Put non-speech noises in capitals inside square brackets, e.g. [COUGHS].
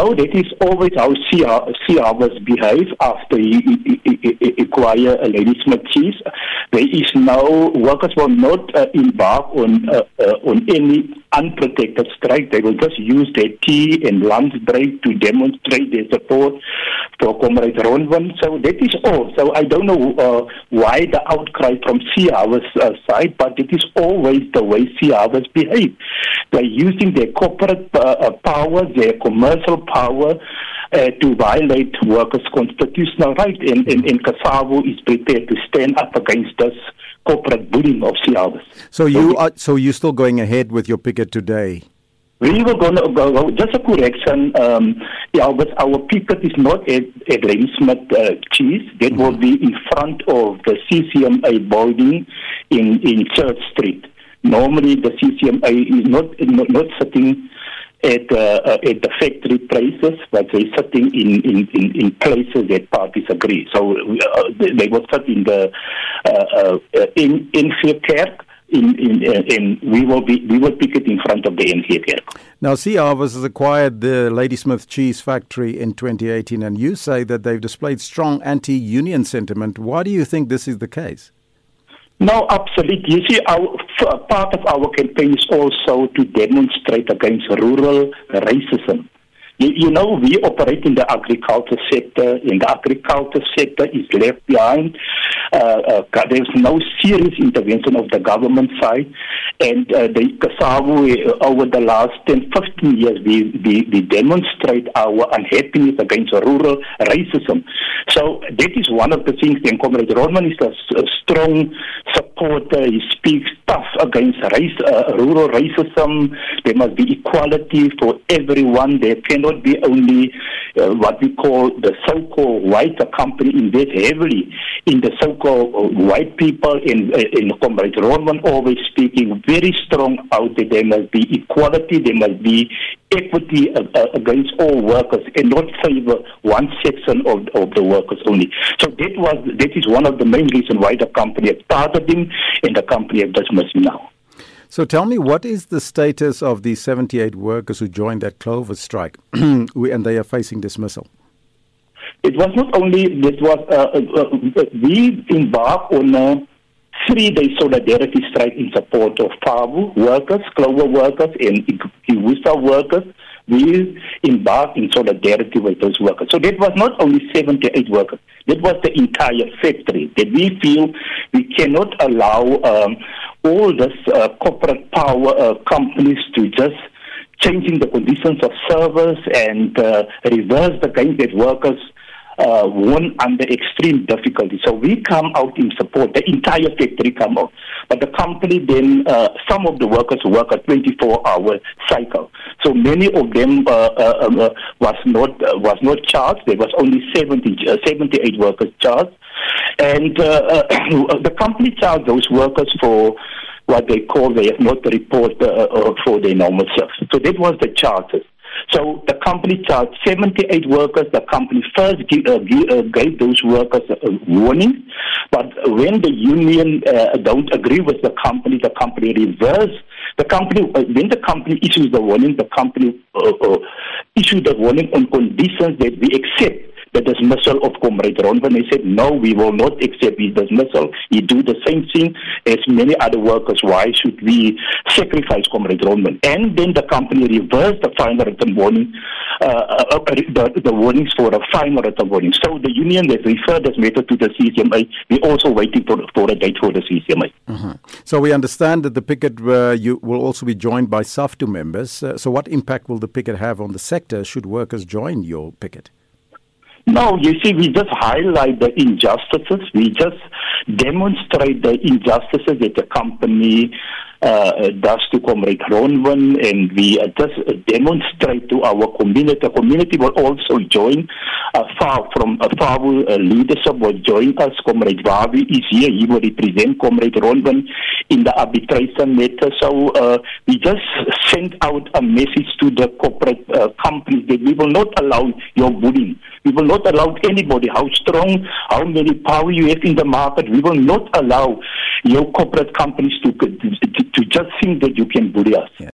No, that is always how sea harvest behave after you, acquire a Ladysmith cheese. There is no, workers will not uh, embark on, uh, uh, on any unprotected strike. They will just use their tea and lunch break to demonstrate their support for Comrade Ronwen. So that is all. So I don't know uh, why the outcry from Sea Harvest uh, side, but it is always the way Sea Harvest behave. They're using their corporate uh, uh power, their commercial power, uh, to violate workers' constitutional rights, and, and, and is prepared to stand up against this corporate bullying of Sea So you are so you're still going ahead with your picket today. We were going to go, just a correction. Um, yeah, but our picket is not at, at Ladysmith uh, Cheese. That mm-hmm. will be in front of the CCMA building in, in Church Street. Normally, the CCMA is not, not, sitting at, uh, uh, at the factory places, but they're sitting in, in, in, in places that parties agree. So uh, they were sit in the uh, uh, in, in Kerk, in, in, uh, in, we will be we will pick it in front of the Kerk. Now, Sea Harvest has acquired the Ladysmith Cheese Factory in 2018, and you say that they've displayed strong anti-union sentiment. Why do you think this is the case? No, absolutely. You see, our, part of our campaign is also to demonstrate against rural racism. You, you, know, we operate in the agriculture sector, and the agriculture sector is left behind. Uh, uh, there's no serious intervention of the government side. And uh, the COSAVO, uh, over the last 10, 15 years, we, we, we demonstrate our unhappiness against rural racism. So that is one of the things, and Comrade Ronwen is a, a strong supporter. He speaks tough against race, uh, rural racism. There must be equality for everyone. There cannot be only uh, what we call the so-called white company invest heavily in the so-called uh, white people. In, uh, in Comrade Ronwen always speaking very strong out there. There must be equality. There must be equity uh, uh, against all workers and not favor one section of, of the workers only. So that was that is one of the main reasons why the company has started him and the company has dismissed him now. So tell me, what is the status of the 78 workers who joined that Clover strike [CLEARS THROAT] and they are facing dismissal? It was not only, it was, uh, uh, uh we embarked on a three-day solidarity strike in support of FAWU workers, Clover workers, and Iwisa workers. We embarked in solidarity with those workers. So that was not only 78 workers, that was the entire factory that we feel we cannot allow um, all this uh, corporate power uh, companies to just changing the conditions of service and uh, reverse the gains that workers uh, won under extreme difficulty. So we come out in support. The entire factory come out, but the company then uh, some of the workers work a 24-hour cycle. So many of them uh, uh, um, uh was not uh, was not charged. There was only 70, 78 workers charged, and [COUGHS] the company charged those workers for what they call they have not report uh, for their normal shift. So that was the charges. So the company charged 78 workers. The company first give, uh, uh, gave those workers a warning, but when the union uh, don't agree with the company, the company reversed. The company, uh, when the company issues the warning, the company uh, uh, issued the warning on conditions that we accept the dismissal of Comrade Ronwen. They said, no, we will not accept his dismissal. He do the same thing as many other workers. Why should we sacrifice Comrade Ronwen? And then the company reversed the final written warning, uh, uh, uh the, the warnings for a final written warning. So the union has referred this matter to the CCMA. We're also waiting for, for a date for the CCMA. Mm-hmm. So we understand that the picket uh, you will also be joined by SAFTU members. Uh, so what impact will the picket have on the sector should workers join your picket? No, you see, we just highlight the injustices. We just demonstrate the injustices that the company uh, does to Comrade Ronwen, and we uh, just demonstrate to our community. The community will also join. Uh, far from uh, far uh, leadership will join us. Comrade Vavi is here. He will represent Comrade Ronwen in the arbitration matter. So uh, we just send out a message to the corporate uh, companies that we will not allow your bullying. We will not allow anybody, how strong, how many power you have in the market. We will not allow your corporate companies to, to, to just think that you can bully us. Yeah.